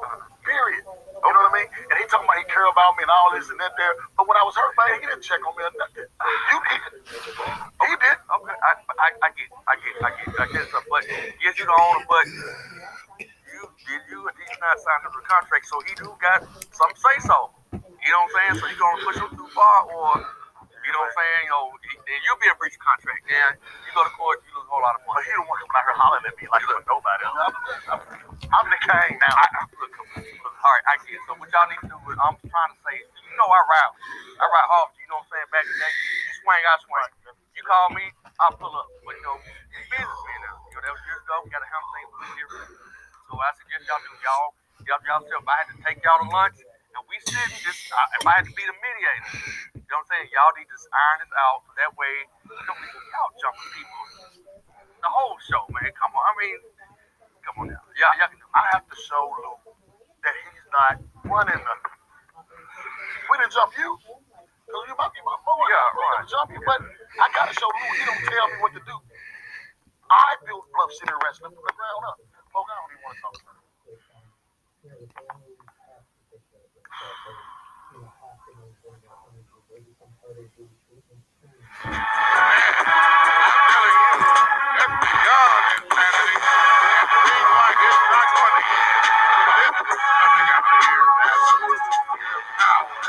Period. You know what I mean? And he talking about he care about me and all this and that there. But when I was hurt, man, he didn't check on me or nothing. You did. He did. Okay, I, I, I get, I get, I get, I get something. But yes, you the owner, but you did you and he's not signed under the contract, so he do got some say so. You know what I'm saying? So you gonna push him too far, or you know what I'm saying? You know, then you'll be a breach of contract. Yeah, you go to court, you a whole lot of But money. he don't want to come out here hollering at me like was nobody. I'm, I'm, I'm the king now. I, I, look, look, all right, I get it. So what y'all need to do is, I'm trying to say, you know, I ride, I ride hard. You know what I'm saying? Back in the day, you swing, I swing. You call me, I'll pull up. But you know, it's businessmen now. You know, that was years ago. We got to handle things different. So I suggest y'all do y'all, y'all, y'all self. If I had to take y'all to lunch, and we sit and just, I, if I had to be the mediator, you know what I'm saying? Y'all need to iron this out so that way, you don't be y'all jumping people. The whole show, man. Come on. I mean, come on now. Y'all, y'all can do I have to show Luke that he's not running the. We didn't jump you. Cause you might be my boy. Yeah, we right. didn't jump you, but I gotta show Luke. He don't tell me what to do. I built Bluff City Wrestling from the ground up. Folks, I don't even want to talk about it.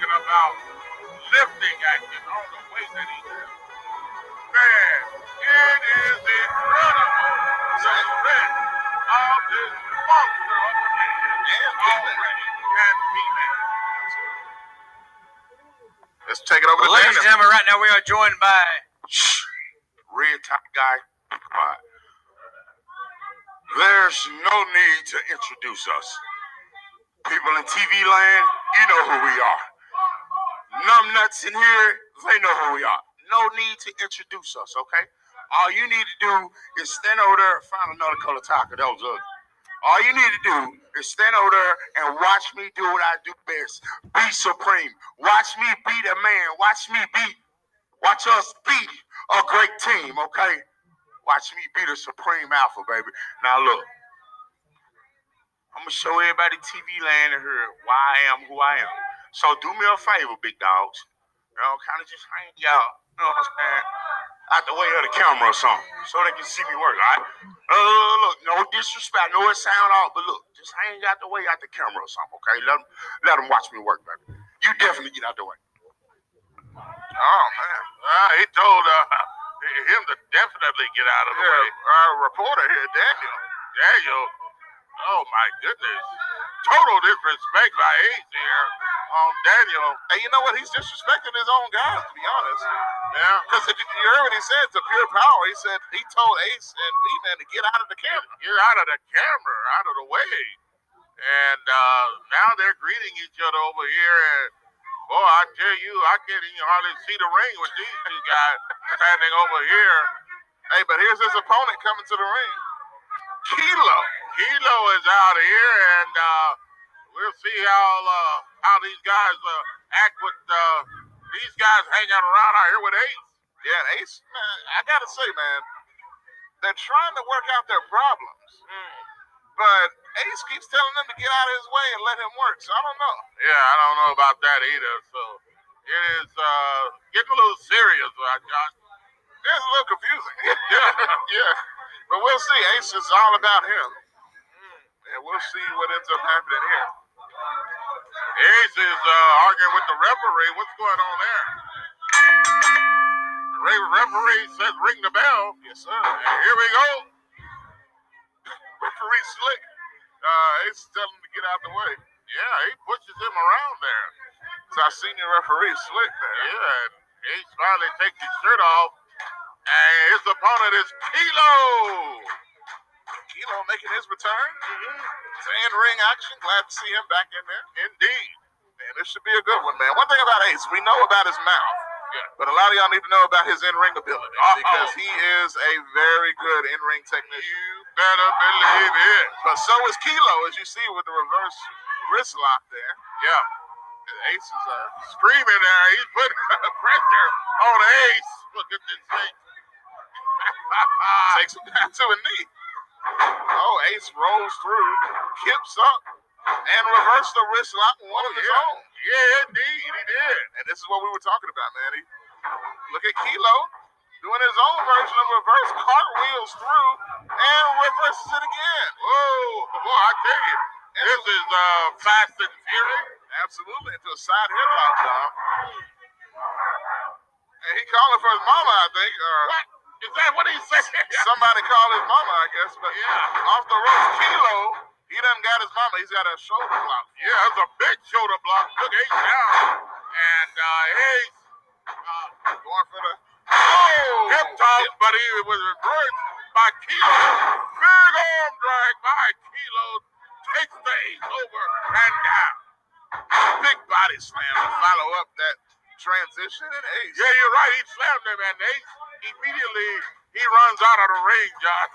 talking about lifting acting on the way that he does. Man, it is incredible. The strength of this monster of a man already can be made. Let's take it over to Ladies and gentlemen, right now we are joined by Shh. Red top guy. Quiet. There's no need to introduce us. People in TV land, You know who we are. Numbnuts in here, they know who we are. No need to introduce us, okay? All you need to do is stand over there and find another color taco. That was ugly. All you need to do is stand over there and watch me do what I do best. Be supreme. Watch me be the man. Watch me beat. Watch us beat a great team, okay? Watch me be the supreme alpha, baby. Now look. I'm gonna show everybody TV land here why I am who I am. So do me a favor, big dogs. You know, kind of just hang out. You know what I'm saying? Out the way of the camera or something, so they can see me work. All right? Uh, look, no disrespect. No, know it sound off, but look, just hang out the way out the camera or something, okay? Let them, let them watch me work, baby. You definitely get out the way. Oh man, uh, he told uh, [LAUGHS] him to definitely get out of the way. Our reporter here, Daniel. Daniel. Oh my goodness. Total disrespect by Ace here on Daniel. Hey, you know what? He's disrespecting his own guys, to be honest. Yeah. Because you heard what he said to pure power. He said he told Ace and V-Man to get out of the camera. Get out of the camera, out of the way. And uh, now they're greeting each other over here. And boy, I tell you, I can't even hardly see the ring with these two guys standing over here. Hey, but here's his opponent coming to the ring. Kilo. Kilo is out here, and uh, we'll see how uh, how these guys uh, act with uh, these guys hanging around out here with Ace. Yeah, Ace, man, I gotta say, man, they're trying to work out their problems. But Ace keeps telling them to get out of his way and let him work. So I don't know. Yeah, I don't know about that either. So it is uh, getting a little serious, right, Josh? It's a little confusing. [LAUGHS] yeah, [LAUGHS] yeah. But we'll see. Ace is all about him. And we'll see what ends up happening here. Ace is uh, arguing with the referee. What's going on there? The referee says ring the bell. Yes, sir. And here we go. Referee Slick. Uh, Ace is telling him to get out the way. Yeah, he pushes him around there. It's our senior referee, Slick, there. Yeah, and Ace finally takes his shirt off. And his opponent is Kilo. Kilo making his return. It's in ring action. Glad to see him back in there. Indeed. Man, this should be a good one, man. One thing about Ace, we know about his mouth. Yeah. But a lot of y'all need to know about his in-ring ability Uh-oh. because he is a very good in-ring technician. You better believe it. But so is Kilo, as you see with the reverse wrist lock there. Yeah. Ace is uh, Screaming there. He's putting [LAUGHS] pressure on Ace. Look at this thing. [LAUGHS] takes him down to a knee. Oh, Ace rolls through, kips up, and reversed the wrist lock one of his yeah. own. Yeah, indeed. He did. And this is what we were talking about, man. He, look at Kilo doing his own version of reverse cartwheels through and reverses it again. Whoa, boy, I tell you, this is uh, fast and furious. Absolutely, into a side headlock, Dom. And he calling for his mama, I think. Or What? Is that what he said? somebody called his mama, I guess. But Yeah. off the ropes, Kilo, he doesn't got his mama. He's got a shoulder block. Yeah, it's a big shoulder block. Took Ace down. And uh, Ace uh, Going for the oh, hip toss, but he was reversed by Kilo. Big arm drag by Kilo. Takes the Ace over and down. big body slam to follow up that transition and ace. Yeah, you're right. He slammed him, and Ace immediately he runs out of the ring, John.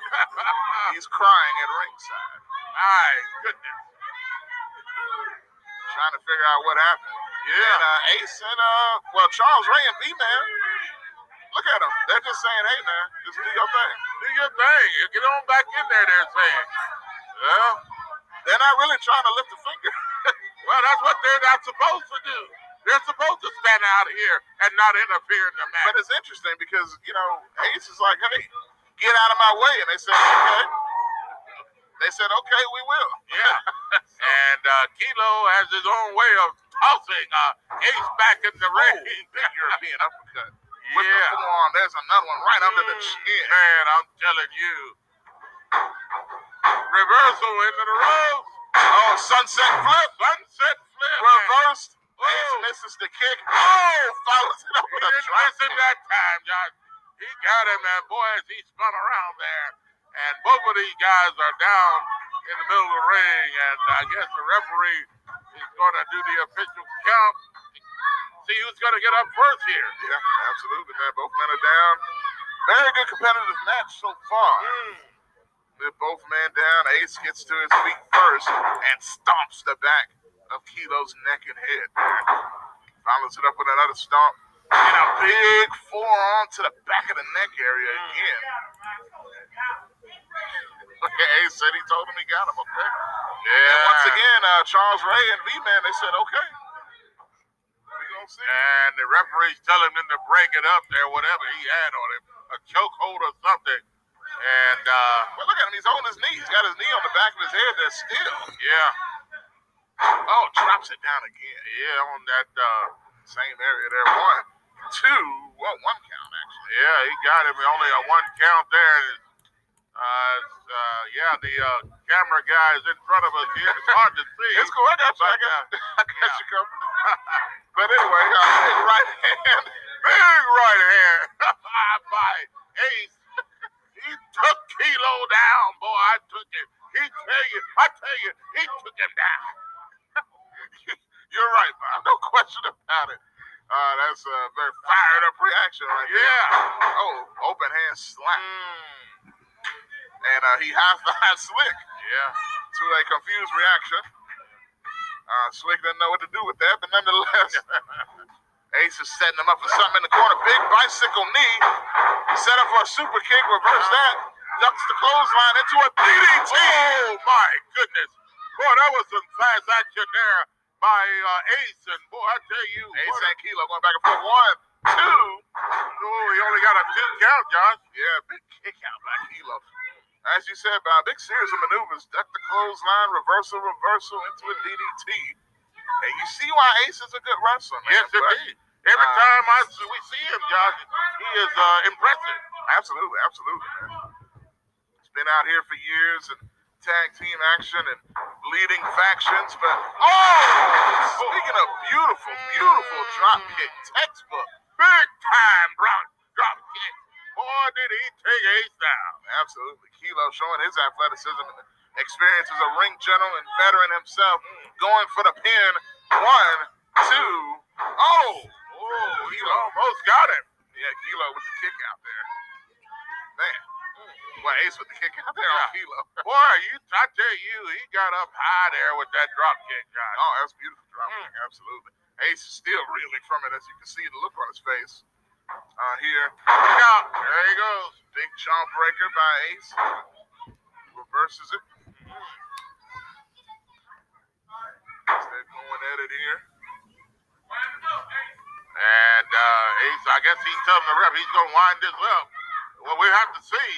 [LAUGHS] He's crying at ringside, My goodness. trying to figure out what happened. Yeah. And uh, Ace and uh, well, Charles Ray and V-Man, look at them. They're just saying, "Hey, man, just do your thing." Do your thing. Get on back in there, they're saying. Yeah. they're not really trying to lift a finger. [LAUGHS] Well, that's what they're not supposed to do. They're supposed to stand out here and not interfere in the match. but it's interesting because you know Ace is like, "Hey, get out of my way," and they said, "Okay." They said, "Okay, we will." yeah. [LAUGHS] and uh, Kilo has his own way of tossing uh, Ace back in the ring. Big European uppercut. With Yeah. the forearm, there's another one right under the chin. Man, I'm telling you. Reversal into the ropes. Oh, sunset flip. Sunset flip. Reversed. Oh. Ace misses oh. the kick. Oh, follows [LAUGHS] it up He with a didn't miss kick. that time, Josh. He got him, and boy, as he spun around there. And both of these guys are down in the middle of the ring, and I guess the referee is going to do the official count. See who's going to get up first here. Yeah, absolutely, man. Both men are down. Very good competitive match so far. Hmm. With both men down, Ace gets to his feet first and stomps the back of Kilo's neck and head. Follows it up with another stomp and a big forearm to the back of the neck area again. Okay, Ace said he told him he got him, okay? Yeah. And once again, uh, Charles Ray and V-Man, they said, okay. We gonna see. And the referee's telling him to break it up there, whatever he had on him, a chokehold or something. And uh, Well, look at him. He's on his knee. He's got his knee on the back of his head there still. yeah, Oh, drops it down again. yeah, on that. Uh, Same area there. One, two, well, one count actually. yeah, he got him. Only a one count there. Uh, uh, yeah, the uh, camera guy is in front of us here. It's hard to see. It's cool. I got you. I got, [LAUGHS] I got Yeah. you covered. [LAUGHS] but anyway, uh, big right hand. Big right hand [LAUGHS] by Ace. He took Kilo down, boy. I took him. He tell you, I tell you, he took him down. You're right, Bob. [LAUGHS] No question about it. Uh, that's a very fired up reaction right there. Yeah. Oh, open hand slap. And uh, he high five [LAUGHS] Slick Yeah. to a confused reaction. Uh, Slick didn't know what to do with that, but nonetheless, [LAUGHS] Ace is setting him up for something in the corner. Big bicycle knee. Set up for a super kick. Reverse that. Ducks the clothesline into a DDT. Oh my goodness. Boy, that was some fast action there by uh, Ace. And boy, I tell you, Ace and Kilo going back and forth. One, two. oh, he only got a two count, Josh. Yeah, big kick out by Kilo. As you said, by a big series of maneuvers, duck the clothesline, reversal, reversal into a DDT. And you see why Ace is a good wrestler, man. Yes, indeed. Every Uh, time I see, we see him, Josh, he is uh, impressive. Absolutely, absolutely, man. He's been out here for years and tag team action and leading factions, but oh, speaking of beautiful, beautiful drop kick, textbook. Big time drop, drop kick. Boy, did he take Ace down. Absolutely. Kilo showing his athleticism and experience as a ring general and veteran himself, going for the pin. One, two, oh, oh, He almost got him. Yeah, Kilo with the kick out there. Man. Well, Ace with the kick out there on Yeah. Kilo. [LAUGHS] Boy, you, I tell you, he got up high there with that drop kick, Josh. Oh, that's beautiful drop kick, absolutely. Ace is still reeling from it, as you can see the look on his face. Uh, here. Look out. There he goes. Big jump breaker by Ace. Reverses it. They're going at it here. And uh, Ace, I guess he's telling the ref he's going to wind this up. Well, we have to see.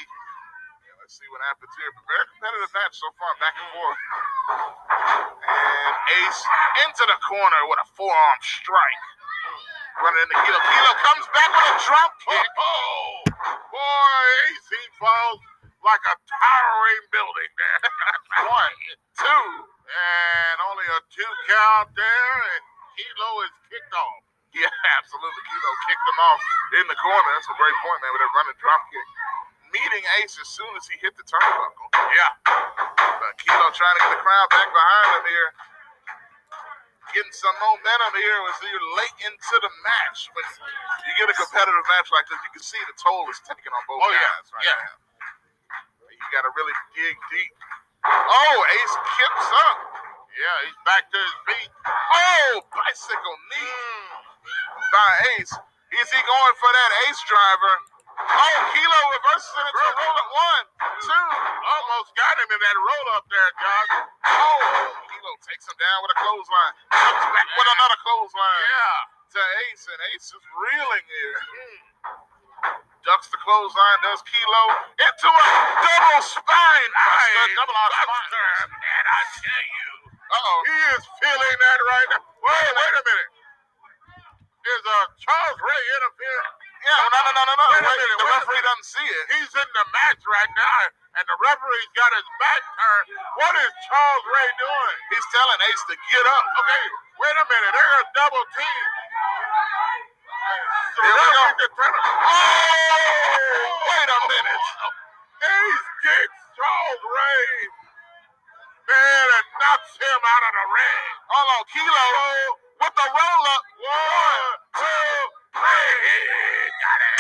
Let's see what happens here. But very competitive match so far, back and forth. And Ace into the corner with a forearm strike. Running into Kilo. Kilo comes back with a drop kick. Oh, boy, Ace, he falls like a towering building there. [LAUGHS] One, two. and only a two count there, and Kilo is kicked off. [LAUGHS] Yeah, absolutely. Kilo kicked him off in the corner. That's a great point, man, with that running drop kick. Meeting Ace as soon as he hit the turnbuckle. Yeah. But Kilo trying to get the crowd back behind him here. Getting some momentum here as you're late into the match. When you get a competitive match like this, you can see the toll is taken on both Oh, yeah. right Yeah. now. You got to really dig deep. Oh, Ace kips up. Yeah, he's back to his feet. Oh, bicycle knee mm. by Ace. Is he going for that Ace driver? Oh, Kilo reverses it into a roll up one, two. Almost got him in that roll up there, Josh. Oh, Kilo takes him down with a clothesline. Comes back with another clothesline Yeah. to Ace, and Ace is reeling here. Ducks the clothesline, does Kilo into a double spine buster, double R spine. Buster, man, I tell you. Uh-oh. He is feeling that right now. Wait, wait a minute. Is uh, Charles Ray interfering? Yeah, no, no, no, no, no. Wait minute, the referee doesn't see it. He's in the match right now, and the referee's got his back turned. What is Charles Ray doing? He's telling Ace to get up. Okay, wait a minute. They're a double team. The Here we go. Oh, wait a minute. Ace kicks Charles Ray. Man, and knocks him out of the ring. Hold on, Kilo with the roll up. One, two, three. Got it.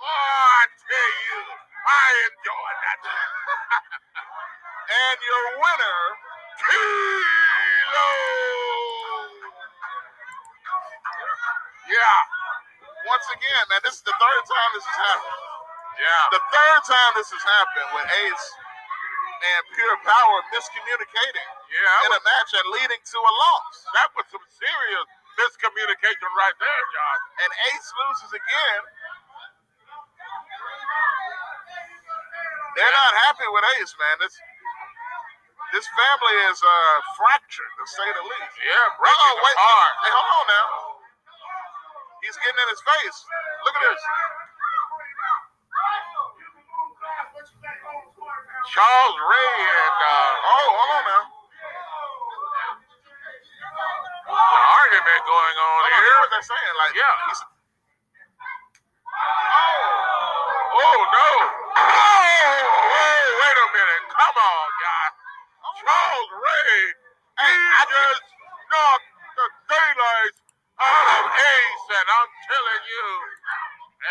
Oh, I tell you, I enjoyed that. [LAUGHS] And your winner, Kilo. Yeah, once again, man, this is the third time this has happened. yeah. The third time this has happened with Ace and Pure Power miscommunicating Yeah, in a match and leading to a loss. that was some serious miscommunication right there, John. And Ace loses again. They're not happy with Ace, man. This this family is uh, fractured, to say the least. Yeah, breaking Uh-oh, wait. apart. Hey, hold on now. He's getting in his face. Look at this. Charles Ray and uh, Oh, hold on now. The argument going on Hold here. hear what they're saying. Like, Yeah. he's- Oh, oh no! Oh, oh, wait a minute! Come on, guys. Charles Ray, he just knocked the daylights out of Ace, and I'm telling you,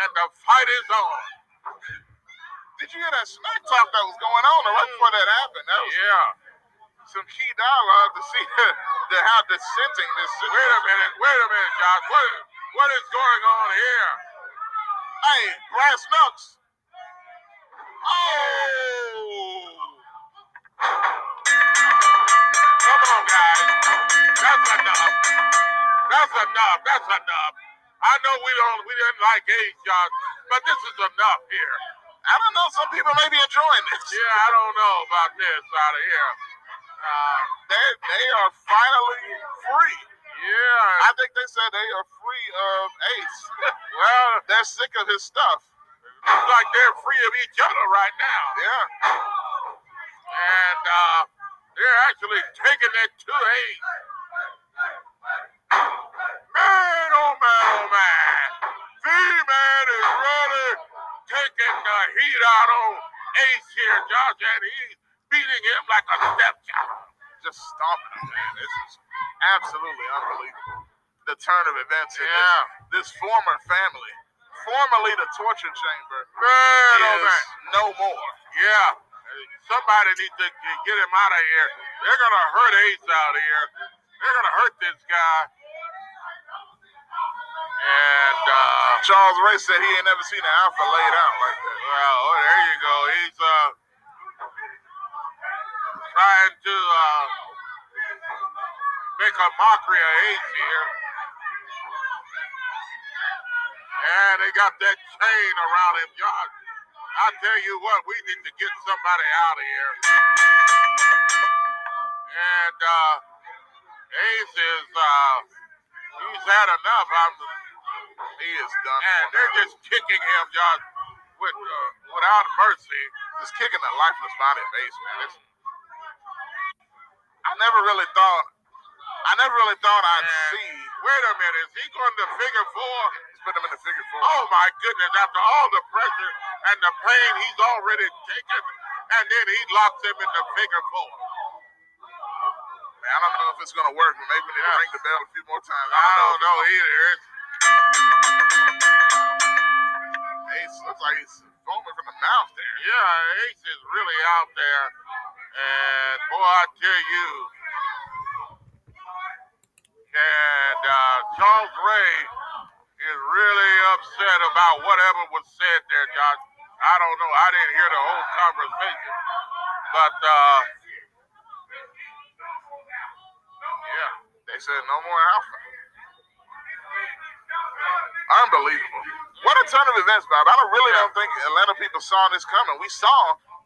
and the fight is on. Did you hear that smack talk that was going on right before that happened? That was Yeah. Some key dialogue to see [LAUGHS] the, the how dissenting this. Wait a minute. Wait a minute, Josh. What what is going on here? Hey, brass knucks. Oh. Come on, guys. That's enough. That's enough. That's enough. I know we don't we didn't like Ace, Josh, but this is enough here. I don't know. Some people may be enjoying this. Yeah, I don't know about this out of here. Uh, They they are finally free. yeah. I think they said they are free of Ace. [LAUGHS] well, They're sick of his stuff. looks like they're free of each other right now. Yeah. And uh, they're actually taking it to Ace. Man, oh man, oh man. V-Man is really taking the heat out on Ace here, Josh, and he's beating him like a stepchild. Just stomping him, man. This is absolutely unbelievable. The turn of events in Yeah. this, this former family, formerly the torture chamber, Man, oh is man. no more. Yeah. Somebody needs to get him out of here. They're gonna hurt Ace out here. They're gonna hurt this guy. And uh Charles Ray said he ain't never seen an alpha laid out like that. well, oh, there you go. He's uh trying to uh make a mockery of Ace here. And they got that chain around him, Josh. I tell you what, we need to get somebody out of here. And uh Ace is uh he's had enough. I'm He is done. and they're just kicking him, Josh, with uh, without mercy. just kicking the lifeless body of Ace, man. It's, I never really thought. I never really thought I'd see. wait a minute, is he going to figure four? He's put him in the figure four. Oh my goodness! After all the pressure and the pain he's already taken, and then he locks him in the figure four. Man, I don't know if it's gonna work, but maybe we need to ring the bell a few more times. I don't if know it's either. Ace looks like he's foaming from the mouth there. yeah, Ace is really out there, and boy, I tell you, and uh, Charles Ray is really upset about whatever was said there, Josh. I don't know. I didn't hear the whole conversation, but uh, yeah. They said no more alpha. Unbelievable. What a turn of events, Bob. I don't really don't think Atlanta people saw this coming. We saw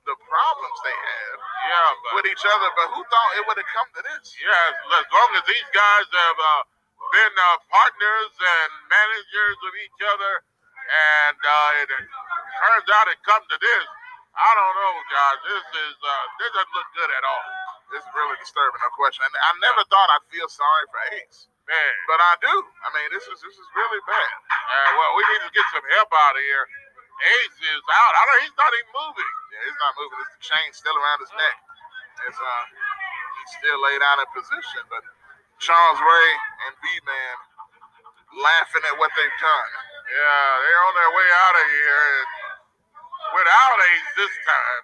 the problems they had Yeah, but with each other, but who thought it would have come to this? yeah, as, long as these guys have uh, been uh, partners and managers of each other, and uh, it turns out it comes to this, I don't know, guys. This is uh, this doesn't look good at all, It's really disturbing, no question. And I never thought I'd feel sorry for Ace, man. but I do. I mean, this is this is really bad. Uh, well, we need to get some help out of here. Ace is out. I don't. He's not even moving. Yeah, he's not moving. It's the chain still around his neck. It's uh, he's still laid out in position, but Charles Ray and V-Man laughing at what they've done. Yeah, they're on their way out of here and without Ace this time.